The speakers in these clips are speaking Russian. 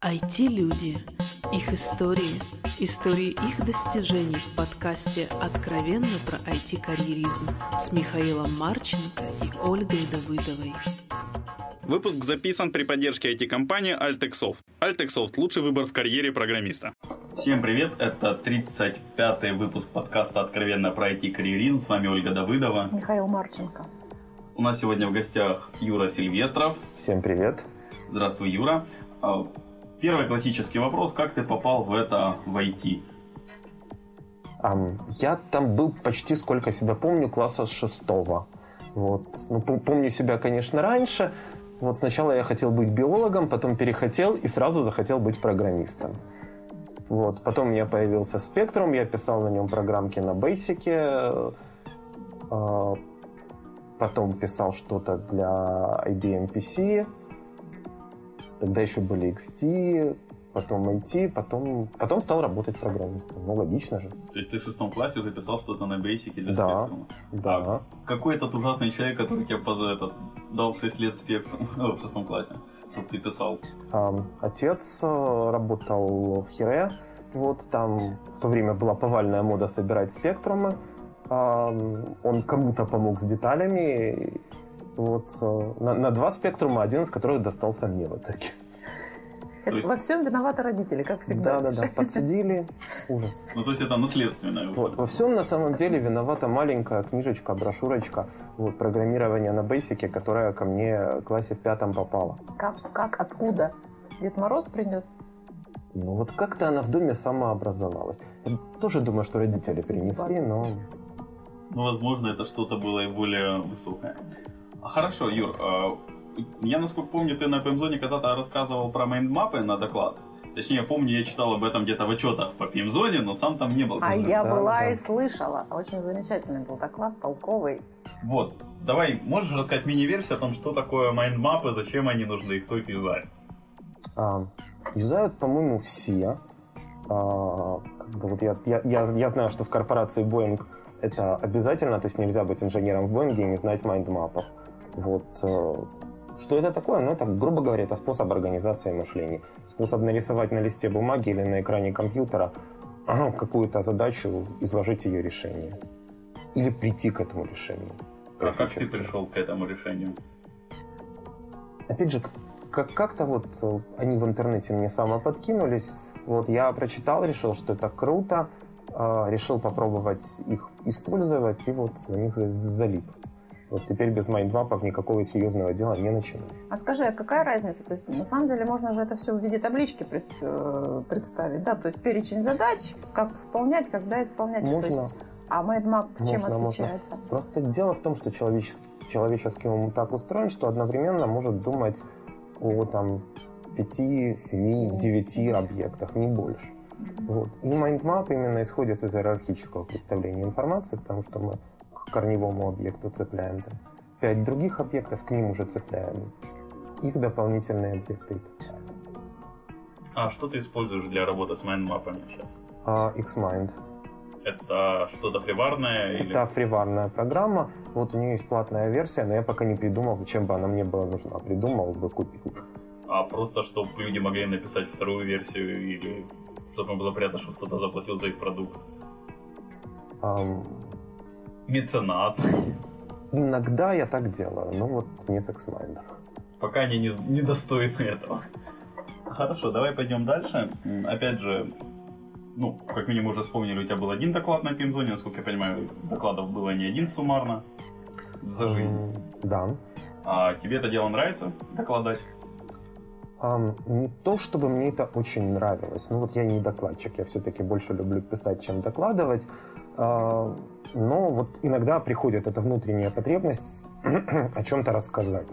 IT-люди. Их истории. Истории их достижений в подкасте «Откровенно про IT-карьеризм» с Михаилом Марченко и Ольгой Давыдовой. Выпуск записан при поддержке IT-компании Altexoft. Altexoft – лучший выбор в карьере программиста. Всем привет, это 35-й выпуск подкаста «Откровенно про IT-карьеризм». С вами Ольга Давыдова. Михаил Марченко. У нас сегодня в гостях Юра Сильвестров. Всем привет. Здравствуй, Юра. Первый классический вопрос, как ты попал в это, в IT? Um, я там был почти, сколько себя помню, класса шестого. Вот. Ну, помню себя, конечно, раньше. Вот сначала я хотел быть биологом, потом перехотел и сразу захотел быть программистом. Вот. Потом у меня появился Spectrum, я писал на нем программки на Basic. А, потом писал что-то для IBM PC. Тогда еще были XT, потом IT, потом, потом стал работать программистом. Ну, логично же. То есть ты в шестом классе уже писал что-то на Basic для да, спектрума? Да. А какой этот ужасный человек, который тебе поза этот, дал 6 лет спектрум ну, в шестом классе, чтобы ты писал? А, отец э, работал в Хире. Вот там в то время была повальная мода собирать спектрумы. А, он кому-то помог с деталями, вот э, на, на два спектрума, один из которых достался мне в итоге. Есть... Во всем виноваты родители, как всегда. Да, да, да, подсидели. Ужас. Ну, то есть это наследственное. Вот. Во всем на самом деле виновата маленькая книжечка, брошюрочка вот, программирования на Basic, которая ко мне в классе в пятом попала. Как, как, откуда? Дед Мороз принес? Ну вот как-то она в доме самообразовалась. Я тоже думаю, что родители Спасибо. принесли, но... Ну, возможно, это что-то было и более высокое. Хорошо, Юр, а, я, насколько помню, ты на PMZone когда-то рассказывал про mindmap ы на доклад. Точнее, я помню, я читал об этом где-то в отчетах по PMZone, но сам там не был. А я да, была да. и слышала. Очень замечательный был доклад, толковый. Вот. Давай, можешь рассказать мини-версию о том, что такое mindmap ы, зачем они нужны и кто их юзает? А, юзают, по-моему, все. А, как бы вот я, я, я, я знаю, что в корпорации Boeing это обязательно, то есть нельзя быть инженером в Boeing и не знать майндмапов. Вот. Э, что это такое? Ну, это, грубо говоря, это способ организации мышления. Способ нарисовать на листе бумаги или на экране компьютера какую-то задачу, изложить ее решение. Или прийти к этому решению. А как ты пришел к этому решению? Опять же, как- как-то вот э, они в интернете мне само подкинулись. Вот я прочитал, решил, что это круто, э, решил попробовать их использовать и вот на них залип. Вот теперь без mindmap ов никакого серьезного дела не начинаю. А скажи, а какая разница? То есть на самом деле можно же это все в виде таблички пред, э, представить, да? То есть перечень задач, как исполнять, когда исполнять. Можно. То есть, а mindmap чем можно, отличается? Можно. Просто дело в том, что человеческий, человеческий ум так устроен, что одновременно может думать о там 5, 7, 9 объектах, не больше. Вот. И mindmap именно исходит из иерархического представления информации, потому что мы корневому объекту цепляем там. Пять других объектов, к ним уже цепляем их дополнительные объекты. А что ты используешь для работы с mindmap ами сейчас? Э, Xmind. Это что-то фриварное? Это или... фриварная программа. Вот у нее есть платная версия, но я пока не придумал, зачем бы она мне была нужна. Придумал бы, купил. А просто, чтобы люди могли написать вторую версию или чтобы было приятно, чтобы кто-то заплатил за их продукт? Эм, меценат. Иногда я так делаю, но вот не сексмайндер. Пока они не, не достойны этого. Хорошо, давай пойдем дальше. Опять же, ну, как минимум уже вспомнили, у тебя был один доклад на Пимзоне, насколько я понимаю, докладов было не один суммарно за жизнь. Mm, да. А тебе это дело нравится, докладать? Um, не то, чтобы мне это очень нравилось. Ну вот я не докладчик, я все-таки больше люблю писать, чем докладывать. Uh, но вот иногда приходит эта внутренняя потребность о чем-то рассказать.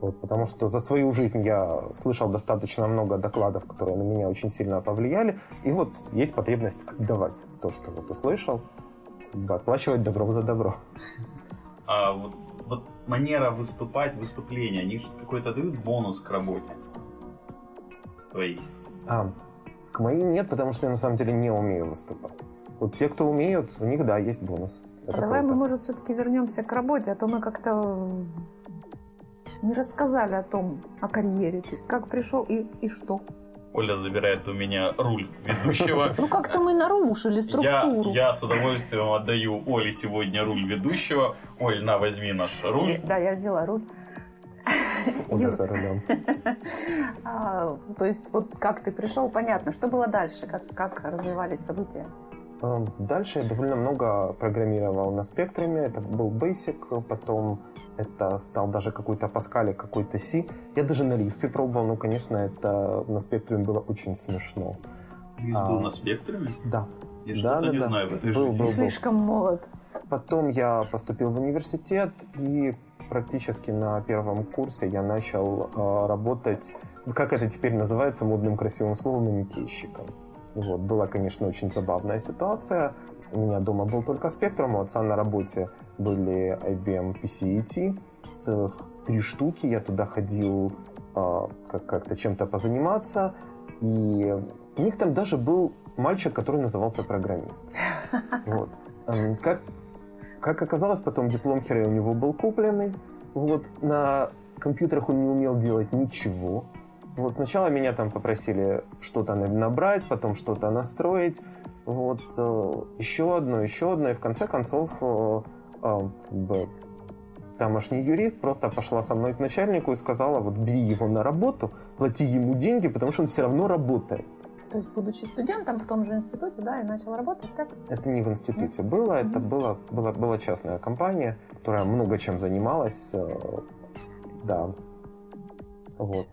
Вот, потому что за свою жизнь я слышал достаточно много докладов, которые на меня очень сильно повлияли. И вот есть потребность отдавать то, что вот услышал, оплачивать добро за добро. А вот, вот манера выступать, выступления, они же какой-то дают бонус к работе твоей? А, к моей нет, потому что я на самом деле не умею выступать. Вот те, кто умеют, у них, да, есть бонус. Это а давай мы, может, все-таки вернемся к работе, а то мы как-то не рассказали о том, о карьере. То есть как пришел и, и что? Оля забирает у меня руль ведущего. Ну как-то мы нарушили структуру. я с удовольствием отдаю Оле сегодня руль ведущего. Оль, на, возьми наш руль. Да, я взяла руль. Оля за рулем. а, то есть вот как ты пришел, понятно. Что было дальше? Как, как развивались события? Эм, Дальше я довольно много программировал на спектруме. Это был Basic, потом это стал даже какой-то Pascal, какой-то C. Я даже на Lisp пробовал, но, конечно, это на спектруме было очень смешно. Лиз А. был на спектруме? Да. Я Да, что-то да, не да. знаю в этой Был, жизни. был. Слишком молод. Потом я поступил в университет, и практически на первом курсе я начал э, работать, как это теперь называется модным красивым словом, маникейщиком. Вот. Была, конечно, очень забавная ситуация. У меня дома был только Spectrum, у отца на работе были IBM PCET, целых три штуки. Я туда ходил э, как- как-то чем-то позаниматься, и у них там даже был мальчик, который назывался программист. Вот. Эм, Как, как оказалось, потом диплом хера у него был купленный. Вот на компьютерах он не умел делать ничего. Вот сначала меня там попросили что-то на- набрать, потом что-то настроить. Вот э, еще одно, еще одно, и в конце концов э, как бы, тамошний юрист просто пошла со мной к начальнику и сказала, вот бери его на работу, плати ему деньги, потому что он все равно работает. То есть, будучи студентом в том же институте, да, и начал работать, так? Это не в институте было, это Мгм. была, была, была частная компания, которая много чем занималась. э, Да. Вот.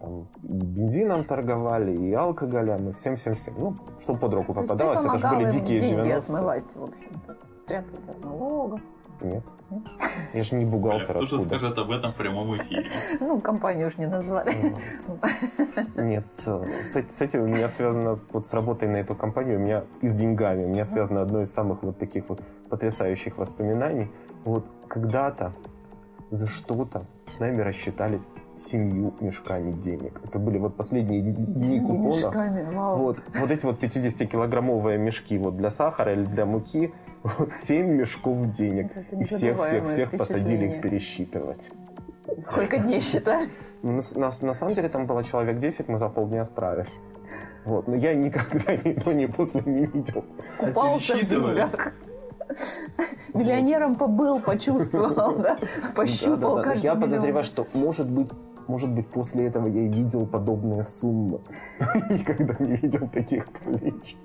Там и бензином торговали, и алкоголем, и всем-всем-всем. Ну, что под руку попадалось, это же были дикие деньги 90 отмывать, в общем-то. Прятать от налогов. Нет. Нет? Я же не бухгалтер кто же скажет об этом в прямом эфире? Ну, компанию уж не назвали. Нет, э, с этим у меня связано, вот с работой на эту компанию, у меня и с деньгами, у меня связано одно из самых вот таких вот потрясающих воспоминаний. Вот когда-то за что-то с нами рассчитались семью мешками денег. Это были вот последние дни купона. Мешками, вау. Вот, вот эти вот 50-килограммовые мешки вот для сахара или для муки, вот 7 мешков денег. И всех, всех, незабываемое всех посадили их пересчитывать. Сколько дней считали? Ну, На, на- на самом деле там было человек 10, мы за полдня справились. Вот. Но я никогда ни до, ни после не видел. Купался в деньгах. Миллионером побыл, почувствовал, да? Пощупал Да-да-да. каждый Я миллион. подозреваю, что может быть может быть, после этого я и видел подобные суммы. Никогда не видел таких количеств.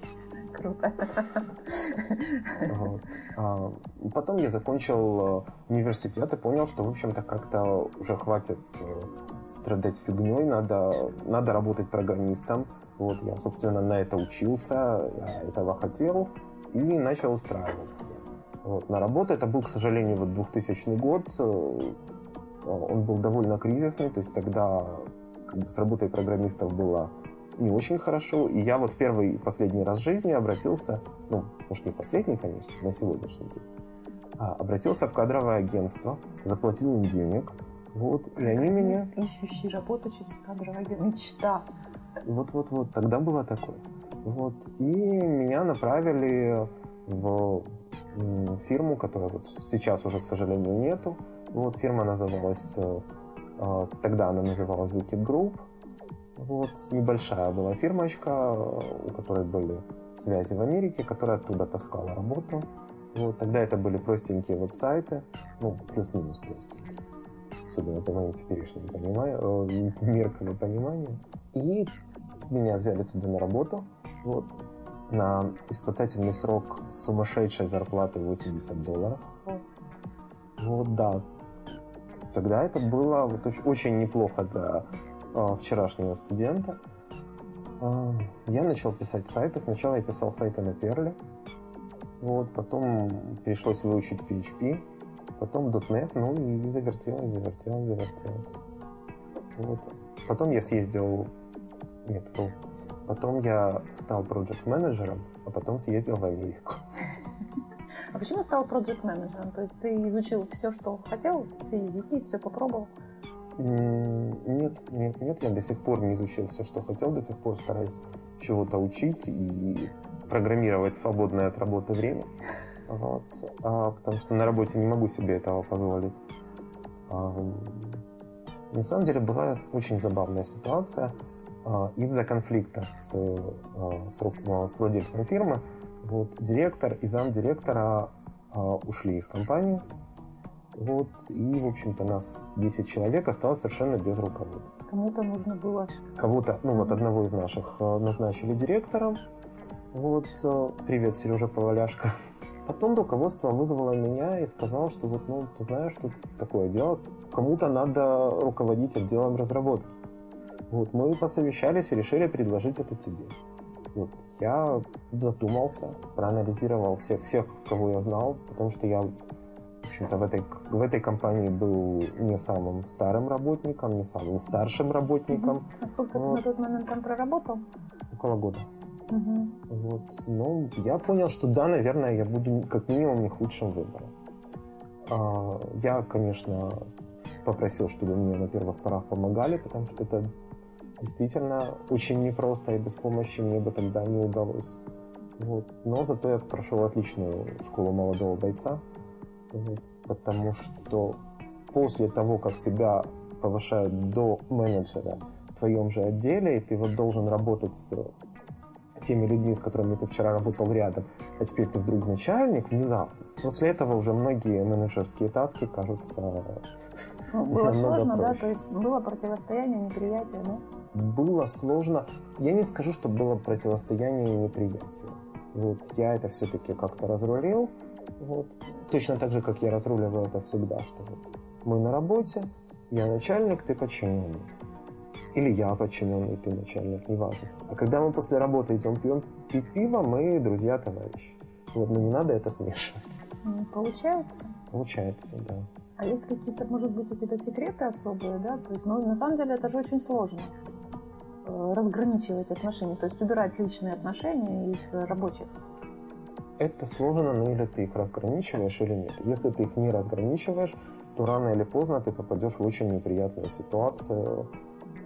Круто. Вот. А, Потом я закончил э, университет и понял, что, в общем-то, как-то уже хватит э, страдать фигней, надо, надо работать программистом. Вот, я, собственно, на это учился, я этого хотел и начал устраиваться. Вот, на работу это был, к сожалению, вот 2000 год. э, Он был довольно кризисный, то есть тогда как бы, с работой программистов было не очень хорошо. И я вот первый и последний раз в жизни обратился, ну, может не последний, конечно, на сегодняшний день, а, обратился в кадровое агентство, заплатил им денег, вот, и они меня... Ищущий работу через кадровое агентство. Мечта. Вот-вот-вот, тогда было такое. Вот, и меня направили в фирму, которая вот сейчас уже, к сожалению, нету. Вот, фирма называлась, э, э, тогда она называлась Zikit Group. Вот, небольшая была фирмочка, у которой были связи в Америке, которая оттуда таскала работу. Вот, тогда это были простенькие веб-сайты, ну, плюс-минус простенькие. Особенно по моим теперешним понимаю, э, меркам и пониманию. И меня взяли туда на работу, вот, на испытательный срок с сумасшедшей зарплатой 80 долларов. Вот, да. Тогда это было вот оч- очень неплохо для э, вчерашнего студента. Э, я начал писать сайты. Сначала я писал сайты на Perl. Вот, потом пришлось выучить PHP, потом .NET, ну и завертелось, завертелось, завертелось. Вот. Потом я съездил... Нет, вру. Потом я стал проект-менеджером, а потом съездил в Америку. А почему стал проект менеджером То есть ты изучил все, что хотел, все языки, все попробовал? Нет, нет, нет, я до сих пор не изучил все, что хотел, до сих пор стараюсь чего-то учить и программировать свободное от работы время. Вот. А, потому что на работе не могу себе этого позволить. А, на самом деле была очень забавная ситуация. А, из-за конфликта с, а, с, с владельцем фирмы вот, директор и замдиректора а, ушли из компании. Вот, и, в общем-то, нас 10 человек осталось совершенно без руководства. Кому-то нужно было... Кого-то, ну вот одного из наших назначили директором. Вот, привет, Сережа Поваляшка. Потом руководство вызвало меня и сказало, что вот, ну, ты знаешь, что такое дело, кому-то надо руководить отделом разработки. Вот, мы посовещались и решили предложить это тебе. Вот, я задумался, проанализировал всех, всех, кого я знал, потому что я, в общем-то, в этой, в этой компании был не самым старым работником, не самым старшим работником. А сколько вот. ты на тот момент там проработал? Около года. Угу. Вот. Ну, я понял, что да, наверное, я буду как минимум не худшим выбором. А, я, конечно, попросил, чтобы мне на первых порах помогали, потому что это действительно очень непросто, и без помощи мне бы тогда не удалось. Вот. Но зато я прошел отличную школу молодого бойца, вот, потому что после того, как тебя повышают до менеджера в твоем же отделе, и ты вот должен работать с теми людьми, с которыми ты вчера работал рядом, а теперь ты вдруг начальник, внезапно. После этого уже многие менеджерские таски кажутся ну, Было сложно, проще. да? То есть было противостояние, неприятие, да? Было сложно. Я не скажу, что было противостояние и неприятие. Вот я это все-таки как-то разрулил. Вот. Точно так же, как я разруливаю это всегда, что вот мы на работе, я начальник, ты подчиненный. Или я подчиненный, ты начальник, неважно. А когда мы после работы идем пьем пить пиво, мы друзья, товарищи. Вот, но не надо это смешивать. Получается? Получается, да. А есть какие-то, может быть, у тебя секреты особые, да? То есть, ну, на самом деле, это же очень сложно разграничивать отношения, то есть убирать личные отношения из рабочих. Это сложно, но или ты их разграничиваешь, или нет. Если ты их не разграничиваешь, то рано или поздно ты попадешь в очень неприятную ситуацию,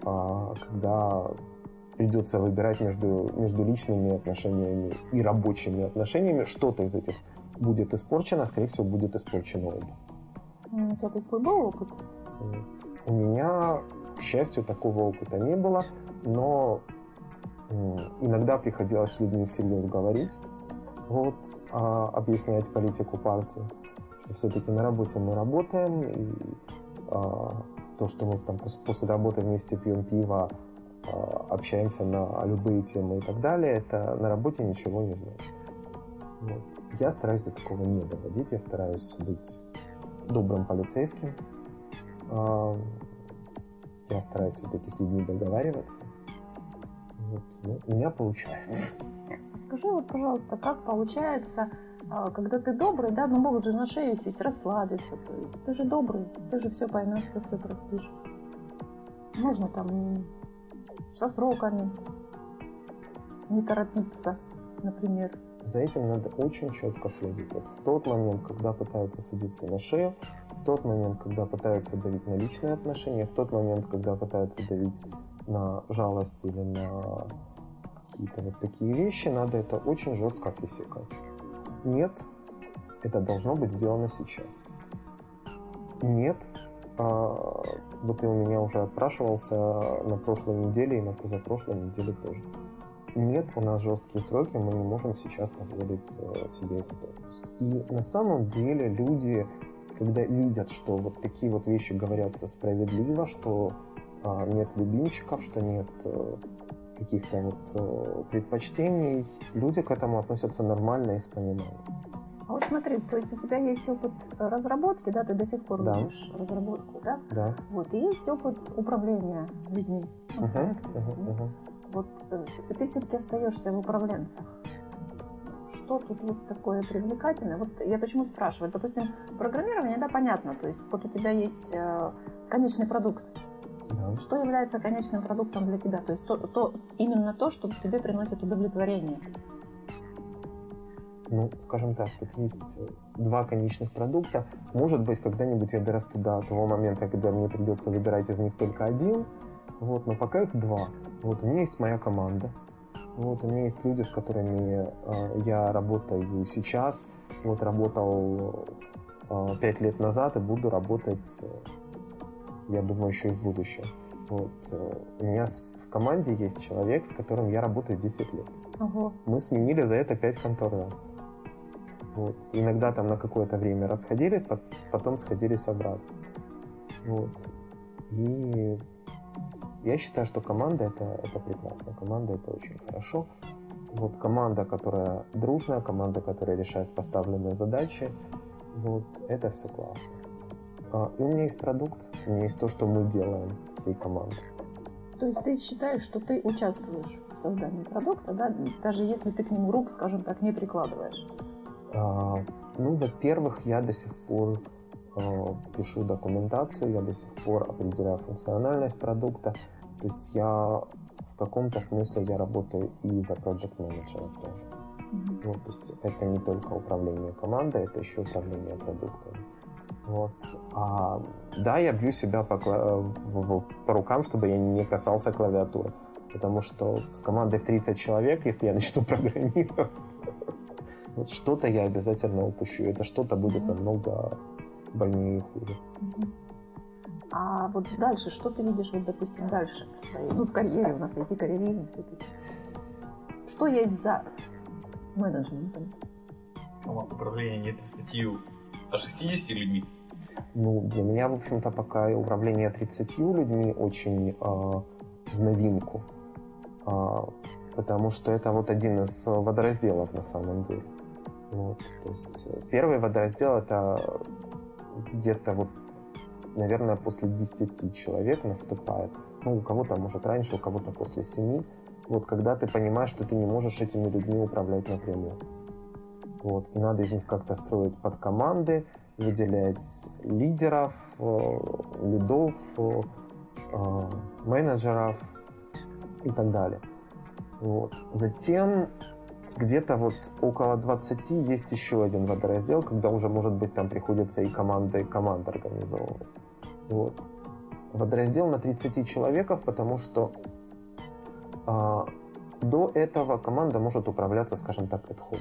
а, когда придется выбирать между, между личными отношениями и рабочими отношениями, что-то из этих будет испорчено, скорее всего, будет испорчено оба. У тебя такой был опыт? У меня, к счастью, такого опыта не было, но иногда приходилось с людьми всерьез говорить, вот, а, объяснять политику партии, что все-таки на работе мы работаем, и а, то, что мы там после работы вместе пьем пиво, а, общаемся на любые темы и так далее, это на работе ничего не значит. Вот. Я стараюсь до такого не доводить, я стараюсь быть добрым полицейским. Я стараюсь все-таки с людьми договариваться. Вот. Ну, у меня получается. Скажи вот, пожалуйста, как получается а, когда ты добрый, да, ну могут же на шею сесть, расслабиться. То есть ты же добрый, ты же все поймешь, ты все простишь. Можно там со сроками не торопиться, например. За этим надо очень четко следить. Вот в тот момент, когда пытаются садиться на шею, в тот момент, когда пытаются давить на личные отношения, в тот момент, когда пытаются давить на жалость или на какие-то вот такие вещи, надо это очень жестко пресекать. Нет, это должно быть сделано сейчас. Нет, а, вот ты у меня уже отпрашивался на прошлой неделе и на позапрошлой неделе тоже. Нет, у нас жесткие сроки, мы не можем сейчас позволить э, себе этот отпуск. И на самом деле люди, когда видят, что вот такие вот вещи говорятся справедливо, что а, нет любимчиков, что нет э, каких-то вот э, предпочтений, люди к этому относятся нормально и с пониманием. А вот смотри, то есть у тебя есть опыт разработки, да, ты до сих пор да. разработку, да? Да. Вот, и есть опыт управления людьми. Uh-huh, uh-huh, uh-huh. Вот э, ты все-таки остаешься в управленцах. Что тут вот такое привлекательное? Вот я почему спрашиваю. Допустим, программирование, да, понятно. То есть вот у тебя есть э, конечный продукт, да. Что является конечным продуктом для тебя? То есть то, то, именно то, что тебе приносит удовлетворение. Ну, скажем так, тут есть два конечных продукта. Может быть, когда-нибудь я дорасту до того момента, когда мне придется выбирать из них только один. Вот, но пока их два. Вот у меня есть моя команда. Вот у меня есть люди, с которыми э, я работаю сейчас. Вот работал э, пять лет назад и буду работать я думаю, еще и в будущем. Вот. Э, у меня в команде есть человек, с которым я работаю 10 лет. Ого. Мы сменили за это 5 контор раз. Вот. Иногда там на какое-то время расходились, потом сходились обратно. Вот. И я считаю, что команда это, это прекрасно. Команда это очень хорошо. Вот команда, которая дружная, команда, которая решает поставленные задачи, вот это все классно. А, и у меня есть продукт, у меня есть то, что мы делаем всей командой. То есть ты считаешь, что ты участвуешь в создании продукта, да, даже если ты к нему рук, скажем так, не прикладываешь? А, ну, во-первых, я до сих пор пишу документацию, я до сих пор определяю функциональность продукта. То есть я в каком-то смысле я работаю и за проект менеджера тоже. Mm-hmm. Вот, то есть это не только управление командой, это еще управление продуктом. Вот. А, да, я бью себя по, по рукам, чтобы я не касался клавиатуры. Потому что с командой в 30 человек, если я начну программировать, вот что-то я обязательно упущу. Это что-то будет намного больнее и хуже. А вот дальше, что ты видишь, вот, допустим, дальше в своей, ну, в карьере у нас IT-карьеризм все-таки. Что есть за менеджментом? Ну, управление не 30, а 60 людьми. Ну, для меня, в общем-то, пока управление 30 людьми очень э, в новинку. Э, потому что это вот один из водоразделов на самом деле. Вот, то есть э, первый водораздел это где-то вот, наверное, после 10 человек наступает. Ну, у кого-то, может, раньше, у кого-то после 7. Вот когда ты понимаешь, что ты не можешь этими людьми управлять напрямую. Вот, и надо из них как-то строить под команды, выделять лидеров, э, лидов, э, менеджеров и так далее. Вот. Затем где-то вот около 20 есть еще один водораздел, когда уже, может быть, там приходится и команда, и команда организовывать. Вот. Водораздел на 30 человеков, потому что а, до этого команда может управляться, скажем так, ad hoc.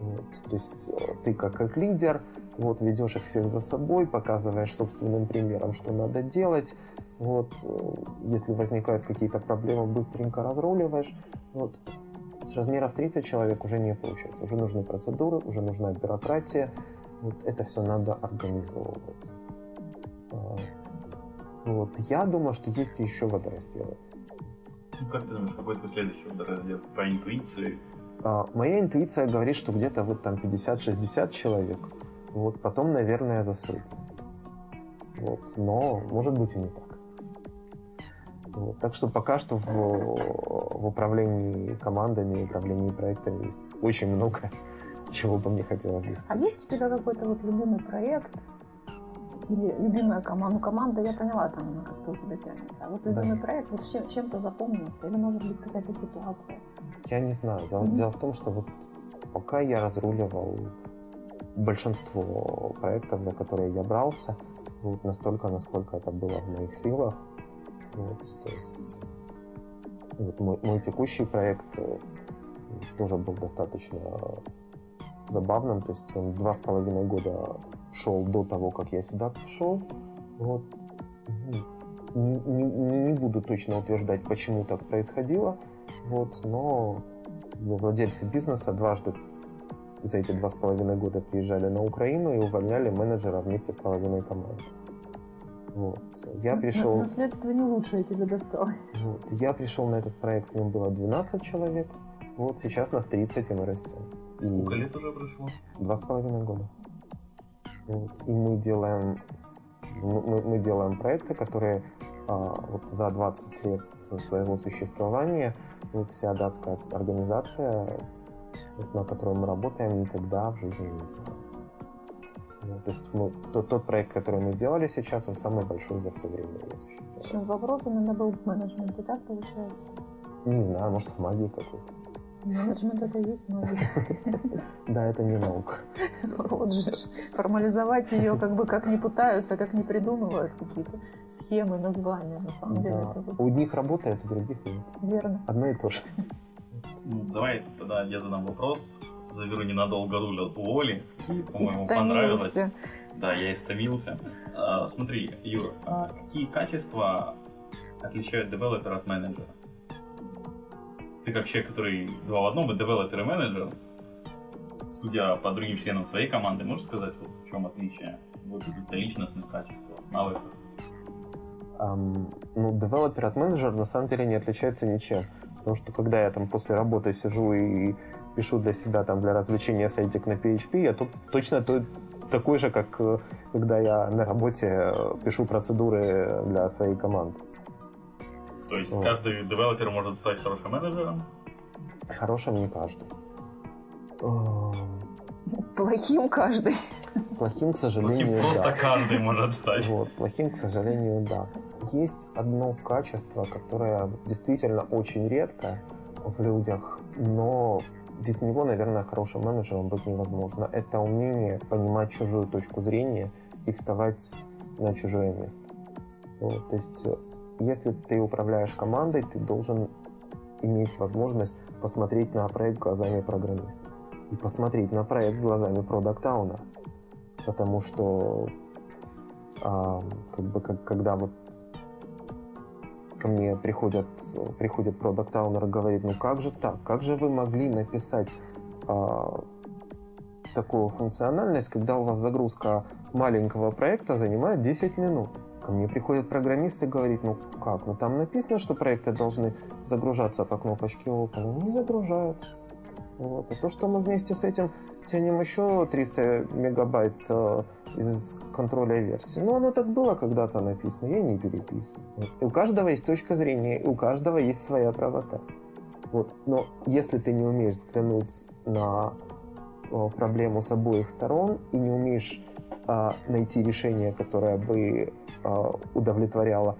Вот. То есть э, ты как, как лидер вот, ведешь их всех за собой, показываешь собственным примером, что надо делать. Вот, э, если возникают какие-то проблемы, быстренько разруливаешь. Вот, с размеров 30 человек уже не получается. Уже нужны процедуры, уже нужна бюрократия. Вот это все надо организовывать. А, вот. Я думаю, что есть еще водоразделы. Ну, как ты думаешь, какой твой следующий водораздел? Про интуицию? А, моя интуиция говорит, что где-то вот там 50-60 человек. Вот потом, наверное, за сотню. Вот. Но может быть и не так. Вот. Так что пока что в, в управлении командами, управлении проектами есть очень много чего бы мне хотелось вести. А есть у тебя какой-то вот любимый проект или любимая команда? Ну, команда, я поняла, там она как-то у тебя тянется. А вот любимый да. проект, вот чем, чем-то запомнился? Или может быть какая-то ситуация? Я не знаю. Дело, mm-hmm. дело в том, что вот пока я разруливал большинство проектов, за которые я брался, вот настолько, насколько это было в моих силах, вот, то есть вот мой, мой текущий проект э, тоже был достаточно забавным, то есть он два с половиной года шел до того, как я сюда пришел. Вот. Не, не, не буду точно утверждать, почему так происходило, вот, но владельцы бизнеса дважды за эти два с половиной года приезжали на Украину и увольняли менеджера вместе с половиной команды. Вот. Я пришел... Наследство не лучшее тебе досталось. Вот. Я пришел на этот проект, в нем было 12 человек. Вот сейчас нас 30, и мы растем. Сколько и... лет уже прошло? Два с половиной года. Вот. И мы делаем, мы, мы делаем проекты, которые а, вот за 20 лет своего существования вот вся датская организация, вот, на которой мы работаем, никогда в жизни не делала. Ну, то есть мы, тот, тот проект, который мы сделали сейчас, он самый большой за все время его существования. Причем вопрос именно был в менеджменте, так получается? Не знаю, может в магии какой-то. Менеджмент это и есть магия. Да, это не наука. Вот же. Формализовать ее как бы как не пытаются, как не придумывают какие-то схемы, названия на самом деле. У одних работает, у других нет. Верно. Одно и то же. Ну, давай тогда я задам вопрос заберу ненадолго руль у Оли. И, по-моему, понравилось. Да, я истомился. А, смотри, Юр, а какие качества отличает девелопера от менеджера? Ты как человек, который два в одном, и девелопер, и менеджер, судя по другим членам своей команды, можешь сказать, вот в чем отличие вот каких-то личностных качеств, навыков? Um, ну, девелопер от менеджера на самом деле не отличается ничем. Потому что когда я там после работы сижу и пишу для себя там для развлечения сайтик на PHP, я тут точно то, такой же, как э, когда я на работе э, пишу процедуры для своей команды. То есть вот. каждый девелопер может стать хорошим менеджером? Хорошим не каждый. Плохим каждый. Плохим, к сожалению, плохим просто да. каждый может стать. Вот, плохим, к сожалению, да. Есть одно качество, которое действительно очень редко в людях, но без него, наверное, хорошим менеджером быть невозможно. Это умение понимать чужую точку зрения и вставать на чужое место. Вот, то есть, если ты управляешь командой, ты должен иметь возможность посмотреть на проект глазами программиста и посмотреть на проект глазами продакт-аунера. Потому что а, как бы, как, когда вот ко мне приходят, приходит продукт аунер и говорит, ну как же так, как же вы могли написать а, такую функциональность, когда у вас загрузка маленького проекта занимает 10 минут. Ко мне приходит программист и говорит, ну как, ну там написано, что проекты должны загружаться по кнопочке Open, ну не загружаются. Вот. А то, что мы вместе с этим тянем еще 300 мегабайт э, из контроля версии. Ну, оно так было когда-то написано, я не переписываю. Вот. у каждого есть точка зрения, у каждого есть своя правота. Вот. Но если ты не умеешь взглянуть на э, проблему с обоих сторон и не умеешь э, найти решение, которое бы э, удовлетворяло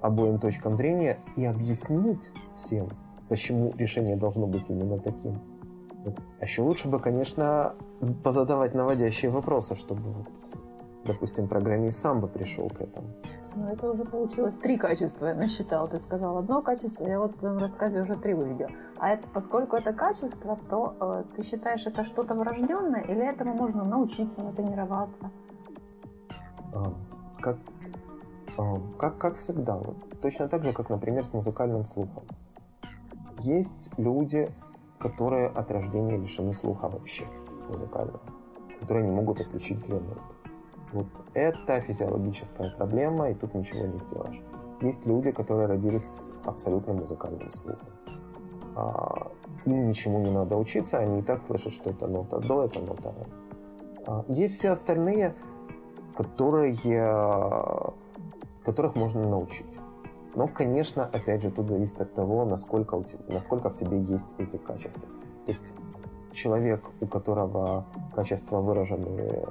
обоим точкам зрения и объяснить всем, почему решение должно быть именно таким, а еще лучше бы, конечно, позадавать наводящие вопросы, чтобы, вот, допустим, программист сам бы пришел к этому. Ну, это уже получилось три качества, я насчитала. Ты сказал одно качество, я вот в твоем рассказе уже три увидела. А это, поскольку это качество, то э, ты считаешь, это что-то врожденное, или этому можно научиться, натренироваться? А, как, а, как, как всегда. Вот. Точно так же, как, например, с музыкальным слухом. Есть люди, которые от рождения лишены слуха вообще музыкального, которые не могут отличить две ноты. Вот это физиологическая проблема, и тут ничего не сделаешь. Есть люди, которые родились с абсолютно музыкальным слухом. А, им ничему не надо учиться, они и так слышат, что это нота до, это нота. А, есть все остальные, которые, которых можно научить. Но, конечно, опять же, тут зависит от того, насколько, у тебя, насколько в тебе есть эти качества. То есть человек, у которого качества выражены,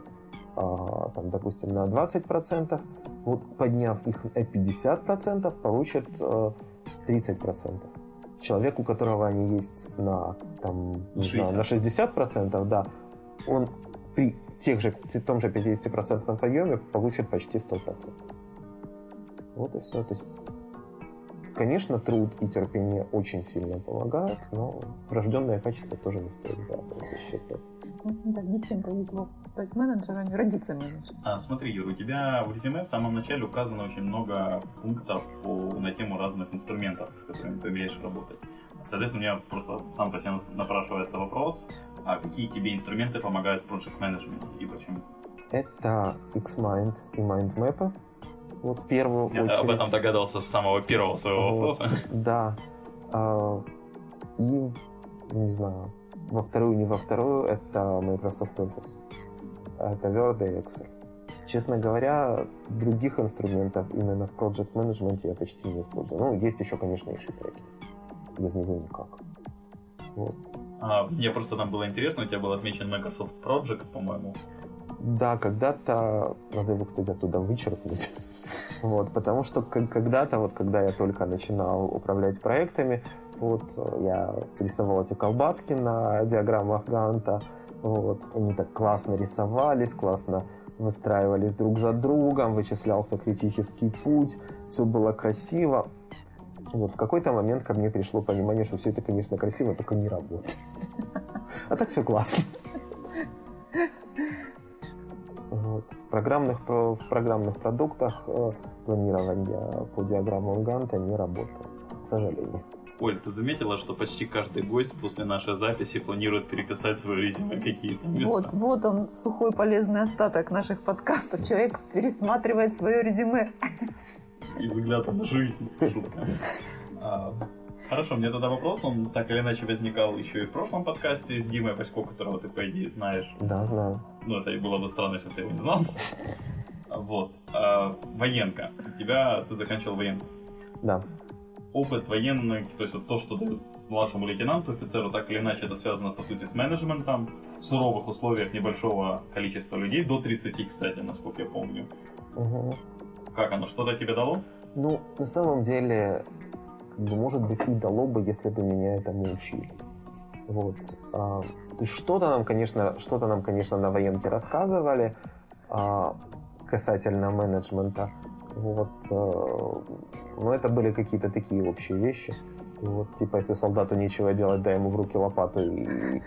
а, там, допустим, на 20%, вот подняв их на 50%, получит а, 30%. Человек, у которого они есть на, там, не 60. знаю, на 60%, да, он при тех же, том же 50% подъеме получит почти 100%. Вот и все. То есть Конечно, труд и терпение очень сильно помогают, но врожденное качество тоже не стоит сбрасывать со счета. Да, не всем повезло стать менеджером и родиться менеджером. А, смотри, Юр, у тебя в резюме в самом начале указано очень много пунктов по, на тему разных инструментов, с которыми ты умеешь работать. Соответственно, у меня просто сам по себе напрашивается вопрос, а какие тебе инструменты помогают в project management и почему? Это Xmind и MindMap. Вот в первую Я очередь. об этом догадался с самого первого своего вот, вопроса. Да. А, и, не знаю, во вторую, не во вторую, это Microsoft Office. Это Word и Excel. Честно говоря, других инструментов именно в Project Management я почти не использую. Ну, есть еще, конечно, и шитреки. Без него никак. Вот. А, мне просто там было интересно, у тебя был отмечен Microsoft Project, по-моему. Да, когда-то, надо его, кстати, оттуда вычеркнуть. Вот, потому что когда-то, вот когда я только начинал управлять проектами, вот я рисовал эти колбаски на диаграммах Ганта, вот, они так классно рисовались, классно выстраивались друг за другом, вычислялся критический путь, все было красиво. Вот, в какой-то момент ко мне пришло понимание, что все это, конечно, красиво, только не работает. А так все классно. Программных, в программных продуктах э, планирование по диаграммам Ганта не работает, к сожалению. Оль, ты заметила, что почти каждый гость после нашей записи планирует переписать свое резюме какие-то места? Вот, вот он, сухой полезный остаток наших подкастов. Человек пересматривает свое резюме. И взгляд на жизнь. Шутка. Хорошо, мне тогда вопрос, он так или иначе возникал еще и в прошлом подкасте с Димой Пасько, которого ты, по идее, знаешь. Да, знаю. Ну, это и было бы странно, если ты его не знал. Вот. А, военка. У тебя, ты заканчивал военку. Да опыт военный, то есть вот то, что дают младшему лейтенанту, офицеру, так или иначе это связано по сути с менеджментом, в суровых условиях небольшого количества людей, до 30, кстати, насколько я помню. Угу. Как оно, что-то тебе дало? Ну, на самом деле, как бы, может быть, и дало бы, если бы меня этому учили. Вот. А, что-то нам, конечно, что-то нам, конечно, на военке рассказывали а, касательно менеджмента. Вот, э, но это были какие-то такие общие вещи. Вот, типа, если солдату нечего делать, дай ему в руки лопату и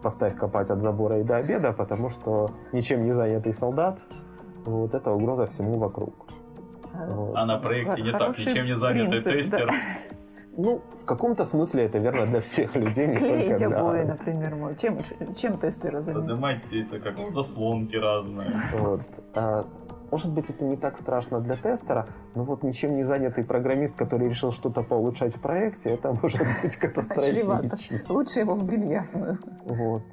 поставь копать от забора и до обеда, потому что ничем не занятый солдат, вот это угроза всему вокруг. Вот. А на проекте не так, ничем не занятый принцип, тестер. Да. Ну, в каком-то смысле это верно для всех людей. Не Клеить только, обои, да. например, мой. Чем, чем тестеры занимаются? Поднимать это как заслонки разные. Вот. А, может быть, это не так страшно для тестера, но вот ничем не занятый программист, который решил что-то поулучшать в проекте, это может быть катастрофично. Лучше его в бильярдную. Вот.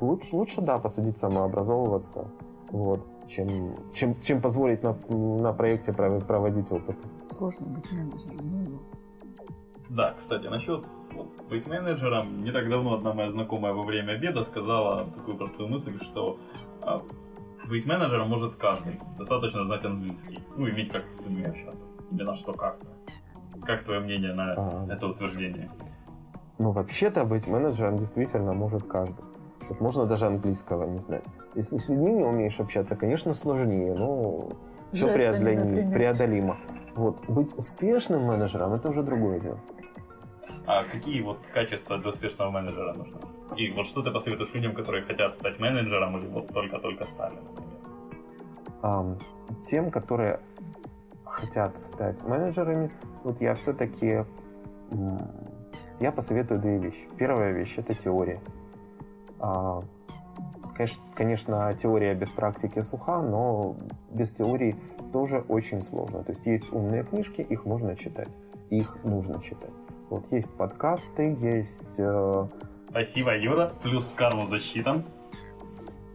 Лучше, лучше, да, посадить самообразовываться. Вот чем, чем, чем позволить на, на проекте проводить опыт. Сложно быть менеджером. Да, кстати, насчет вот, быть менеджером, не так давно одна моя знакомая во время обеда сказала такую простую мысль, что а, быть менеджером может каждый. Достаточно знать английский. Ну, иметь как с людьми общаться. Именно что как-то. Как твое мнение на а... это утверждение? Ну, вообще-то быть менеджером действительно может каждый. Вот можно даже английского не знать. Если с людьми не умеешь общаться, конечно, сложнее, но все преодолимо. преодолимо. Вот. Быть успешным менеджером это уже другое дело. А какие вот качества для успешного менеджера нужны? И вот что ты посоветуешь людям, которые хотят стать менеджером или вот только-только стали, например? Um, тем, которые хотят стать менеджерами, вот я все-таки я посоветую две вещи. Первая вещь это теория. А, конечно, конечно, теория без практики суха, но без теории тоже очень сложно. То есть есть умные книжки, их можно читать, их нужно читать. Вот есть подкасты, есть... Э... Спасибо, Юра. Плюс в карму засчитан.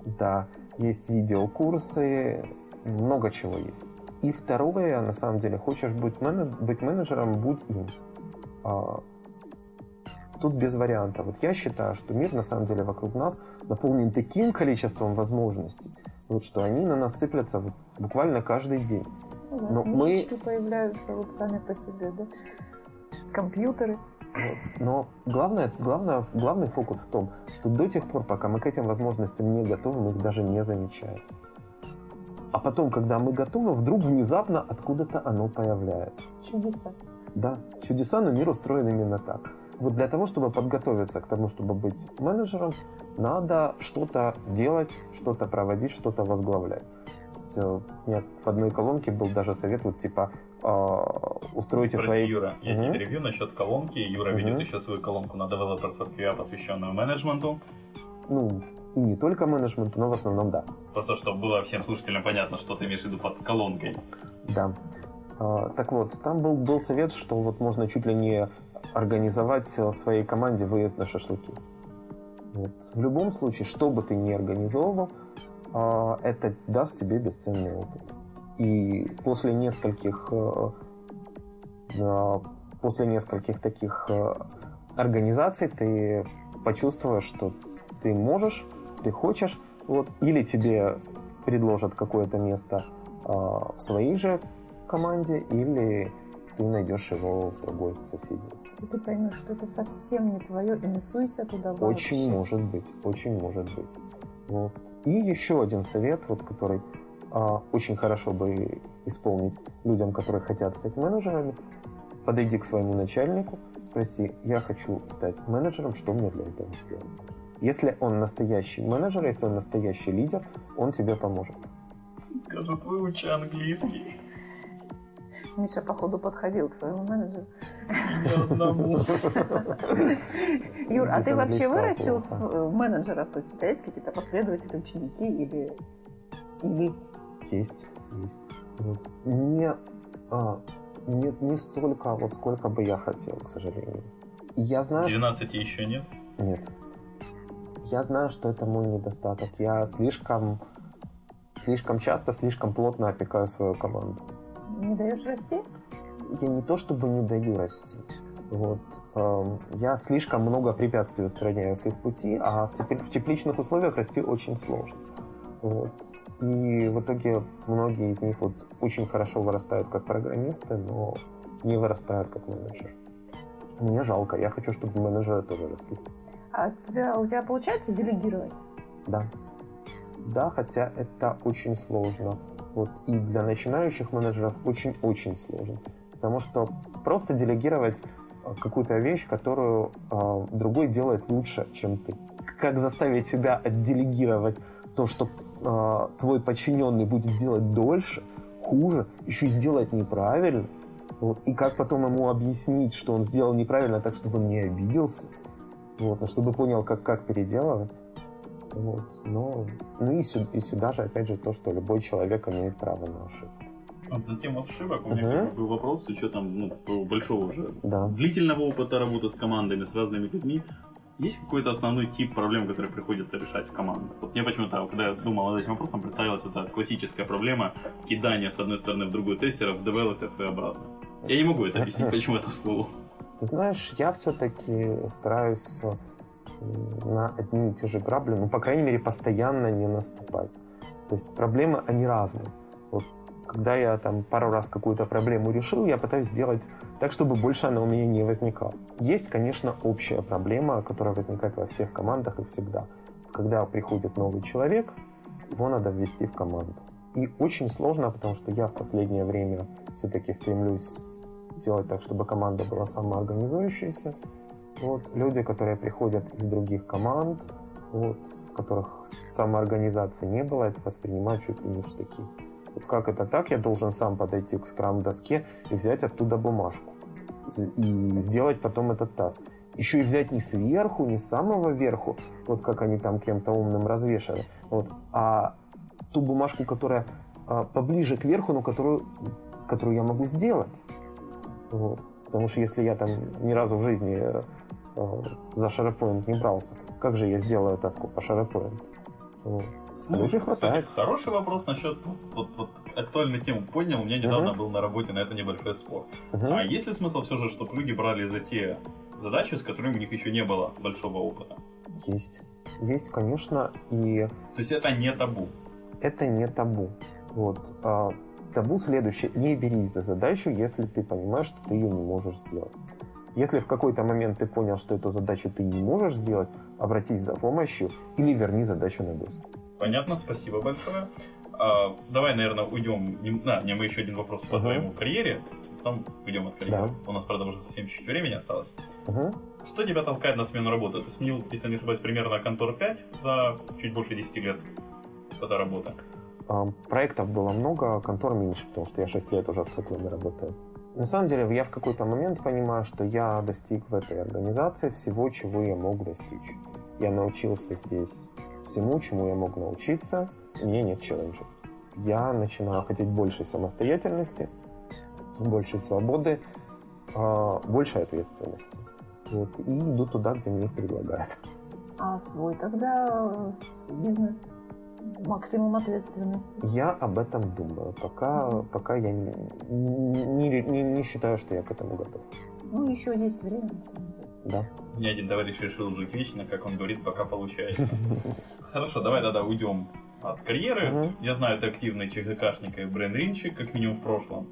Да, есть видеокурсы, много чего есть. И второе, на самом деле, хочешь быть, менедж... быть менеджером, будь им. Тут без вариантов. Вот я считаю, что мир на самом деле вокруг нас наполнен таким количеством возможностей, вот что они на нас сыплятся вот буквально каждый день. Ну Но мы появляются вот сами по себе, да? компьютеры. Вот. Но главное, главное, главный фокус в том, что до тех пор, пока мы к этим возможностям не готовы, мы их даже не замечаем. А потом, когда мы готовы, вдруг внезапно откуда-то оно появляется. Чудеса. Да, чудеса, но мир устроен именно так. Вот для того, чтобы подготовиться к тому, чтобы быть менеджером, надо что-то делать, что-то проводить, что-то возглавлять. Есть, э, у меня в одной колонке был даже совет, вот типа э, устройте Прости, свои... Юра, я угу. тебе насчет колонки. Юра угу. ведет еще свою колонку на Developer QA, посвященную менеджменту. Ну, не только менеджменту, но в основном да. Просто чтобы было всем слушателям понятно, что ты имеешь в виду под колонкой. Да. А, так вот, там был, был совет, что вот можно чуть ли не организовать своей команде выезд на шашлыки. Вот. В любом случае, что бы ты ни организовывал, а, это даст тебе бесценный опыт. И после нескольких, э, э, после нескольких таких э, организаций ты почувствуешь, что ты можешь, ты хочешь, вот, или тебе предложат какое-то место в своей же команде, или ты найдешь его в другой соседней. И ты поймешь, что это совсем не твое, и не суйся туда вообще. Очень может быть, очень может быть. Вот. И еще один совет, вот, который а, очень хорошо бы исполнить людям, которые хотят стать менеджерами. Подойди к своему начальнику, спроси, я хочу стать менеджером, что мне для этого сделать? Если он настоящий менеджер, если он настоящий лидер, он тебе поможет. Скажут, выучи английский. Миша, походу, подходил к своему менеджеру. Юр, а ты вообще вырастил э, менеджеров? То есть у тебя есть какие-то последователи, ученики или... Или... Есть, есть. Не, а, не, не столько, вот сколько бы я хотел, к сожалению. Я знаю, что 12 еще нет. Нет. Я знаю, что это мой недостаток. Я слишком, слишком часто, слишком плотно опекаю свою команду. Не даешь расти? Я не то чтобы не даю расти. Вот, эм, я слишком много препятствий устраняю с их пути, а в, тепли- в тепличных условиях расти очень сложно. Вот. И в итоге многие из них вот очень хорошо вырастают как программисты, но не вырастают как менеджеры. Мне жалко, я хочу, чтобы менеджеры тоже росли. А у тебя, у тебя получается делегировать? Да. Да, хотя это очень сложно. Вот и для начинающих менеджеров очень-очень сложно. Потому что просто делегировать э, какую-то вещь, которую э, другой делает лучше, чем ты. Как заставить себя отделегировать то, что э, твой подчиненный будет делать дольше, хуже, еще сделать неправильно. Вот, и как потом ему объяснить, что он сделал неправильно, так чтобы он не обиделся. Вот, но чтобы понял, как, как переделывать. Вот, но, ну и, сю- и сюда же, опять же, то, что любой человек имеет право на ошибку. Вот на тему ошибок у меня бы был вопрос с учетом ну, большого уже Да. длительного опыта работы с командами, с разными людьми. Есть какой-то основной тип проблем, которые приходится решать в командах? Вот мне почему-то, когда я думал над этим вопросом, представилась эта классическая проблема кидания с одной стороны в другую тестеров, девелоперов и обратно. Я не могу это объяснить, почему это слово. Ты знаешь, я все-таки стараюсь на одни и те же грабли, ну, по крайней мере, постоянно не наступать. То есть проблемы, они разные. Вот когда я там пару раз какую-то проблему решил, я пытаюсь сделать так, чтобы больше она у меня не возникала. Есть, конечно, общая проблема, которая возникает во всех командах и всегда. Когда приходит новый человек, его надо ввести в команду. И очень сложно, потому что я в последнее время все-таки стремлюсь делать так, чтобы команда была самоорганизующейся. Вот, люди, которые приходят из других команд, вот, в которых самоорганизации не было, это воспринимают чуть ли не в штыки. Вот как это так? Я должен сам подойти к скрам-доске и взять оттуда бумажку. И сделать потом этот таст. Еще и взять не сверху, не с самого верху, вот как они там кем-то умным развешаны, вот, а ту бумажку, которая а, поближе к верху, но которую, которую я могу сделать. Вот. Потому что если я там ни разу в жизни э, за SharePoint не брался, как же я сделаю таску по SharePoint? Вот. Людей хватает. кстати, хороший вопрос насчет вот, вот, вот актуальную тему поднял. У меня недавно Мгм. был на работе на это небольшой спор. Мгм. А есть ли смысл все же, чтобы люди брали за те задачи, с которыми у них еще не было большого опыта? Есть. Есть, конечно, и То есть это не табу. это не табу. Вот. А, табу следующее. Не берись за задачу, если ты понимаешь, что ты ее не можешь сделать. Если в какой-то момент ты понял, что эту задачу ты не можешь сделать, обратись за помощью или верни задачу на доску. Понятно, спасибо большое. А, давай, наверное, уйдем. не- На, мне мы еще один вопрос по Ага. твоему карьере. Потом уйдем от карьеры. Да. У нас, правда, уже совсем чуть-чуть времени осталось. Мгм. Что тебя толкает на смену работы? Ты сменил, если не ошибаюсь, примерно контор 5 за чуть больше 10 лет этой работы. А, Проектов было много, контор меньше, потому что я 6 лет уже в цикле работаю. На самом деле, я в какой-то момент понимаю, что я достиг в этой организации всего, чего я мог достичь. Я научился здесь всему, чему я мог научиться, у меня нет челленджей. Я начинаю хотеть большей самостоятельности, большей свободы, а, большей ответственности. Вот, и иду туда, где мне предлагают. А свой тогда бизнес, максимум ответственности. Я об этом думаю, пока, пока я не, не, не- не считаю, что я к этому готов. Ну, еще есть время. Да. Меня один товарищ решил жить вечно, как он говорит, пока получается. Хорошо, давай тогда уйдем от карьеры. Я знаю, ты активный ЧГКшник и брейнринчик, как минимум в прошлом.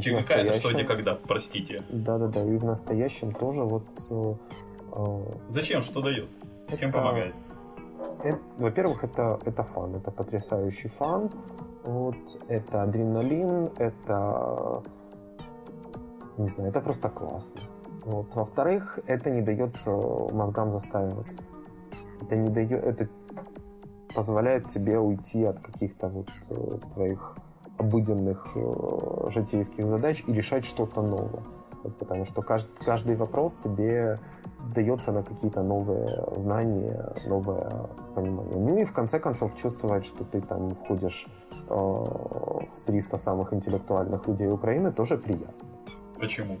ЧГК это что, где, когда? Простите. Да-да-да, и в настоящем тоже вот... э, Зачем? Что дает? Чем помогает? Э, Во-первых, это, это фан, это потрясающий фан. Вот, это адреналин, это... Не знаю, это просто классно. Вот. Во-вторых, это не дает э, мозгам застаиваться. Это не дает... Это позволяет тебе уйти от каких-то вот э, твоих обыденных житейских задач и решать что-то новое. Потому что каждый, каждый вопрос тебе дается на какие-то новые знания, новое понимание. Ну и в конце концов чувствовать, что ты там входишь э, в 300 самых интеллектуальных людей Украины, тоже приятно. Почему?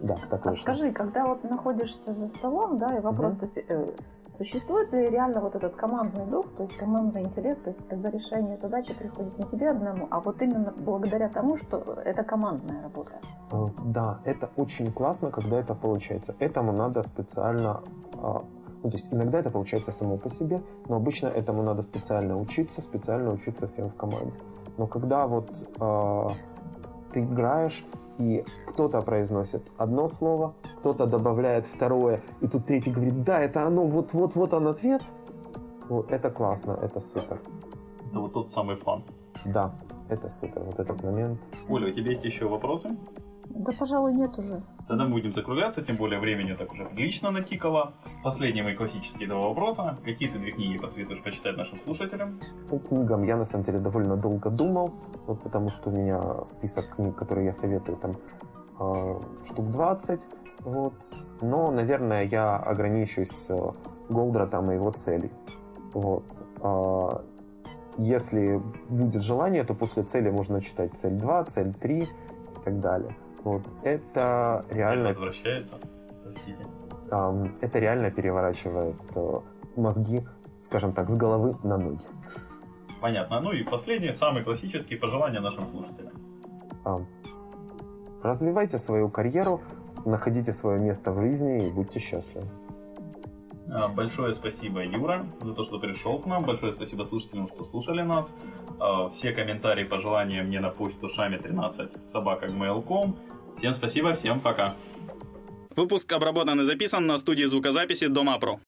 Да, так А скажи, когда вот находишься за столом, да, и вопрос, Мгм. то есть, э, существует ли реально вот этот командный дух, то есть командный интеллект, то есть когда решение задачи приходит не тебе одному, а вот именно благодаря тому, что это командная работа. Э, Да, это очень классно, когда это получается. Этому надо специально... а, Ну, то есть иногда это получается само по себе, но обычно этому надо специально учиться, специально учиться всем в команде. Но когда вот а, ты играешь, и кто-то произносит одно слово, кто-то добавляет второе, и тут третий говорит, да, это оно, вот-вот-вот он ответ, вот, это классно, это супер. Это вот тот самый фан. Да, это супер, вот этот момент. Оля, у тебя есть еще вопросы? Да, пожалуй, нет уже. Тогда мы будем закругляться, тем более времени так уже прилично натикало. Последний мой классический два вопроса. Какие ты две книги посоветуешь почитать нашим слушателям? По книгам я на самом деле довольно долго думал, вот потому что у меня список книг, которые я советую, там э, штук 20, вот. Но, наверное, я ограничусь э, Голдратом и его целей. Вот. А, если будет желание, то после цели можно читать цель 2, цель 3 и так далее. Вот. Это реально Возвращается. Простите. Ам, это реально переворачивает э, мозги, скажем так, с головы на ноги. Понятно. Ну и последнее, самые классические пожелания нашим слушателям. Ам, развивайте свою карьеру, находите свое место в жизни и будьте счастливы. А, Большое спасибо, Юра, за то, что пришел к нам. Большое спасибо слушателям, что слушали нас. А, Все комментарии, пожелания мне на почту шами13 собака.gmail.com. Всем спасибо, всем пока. Выпуск обработан и записан на студии звукозаписи Дома Про.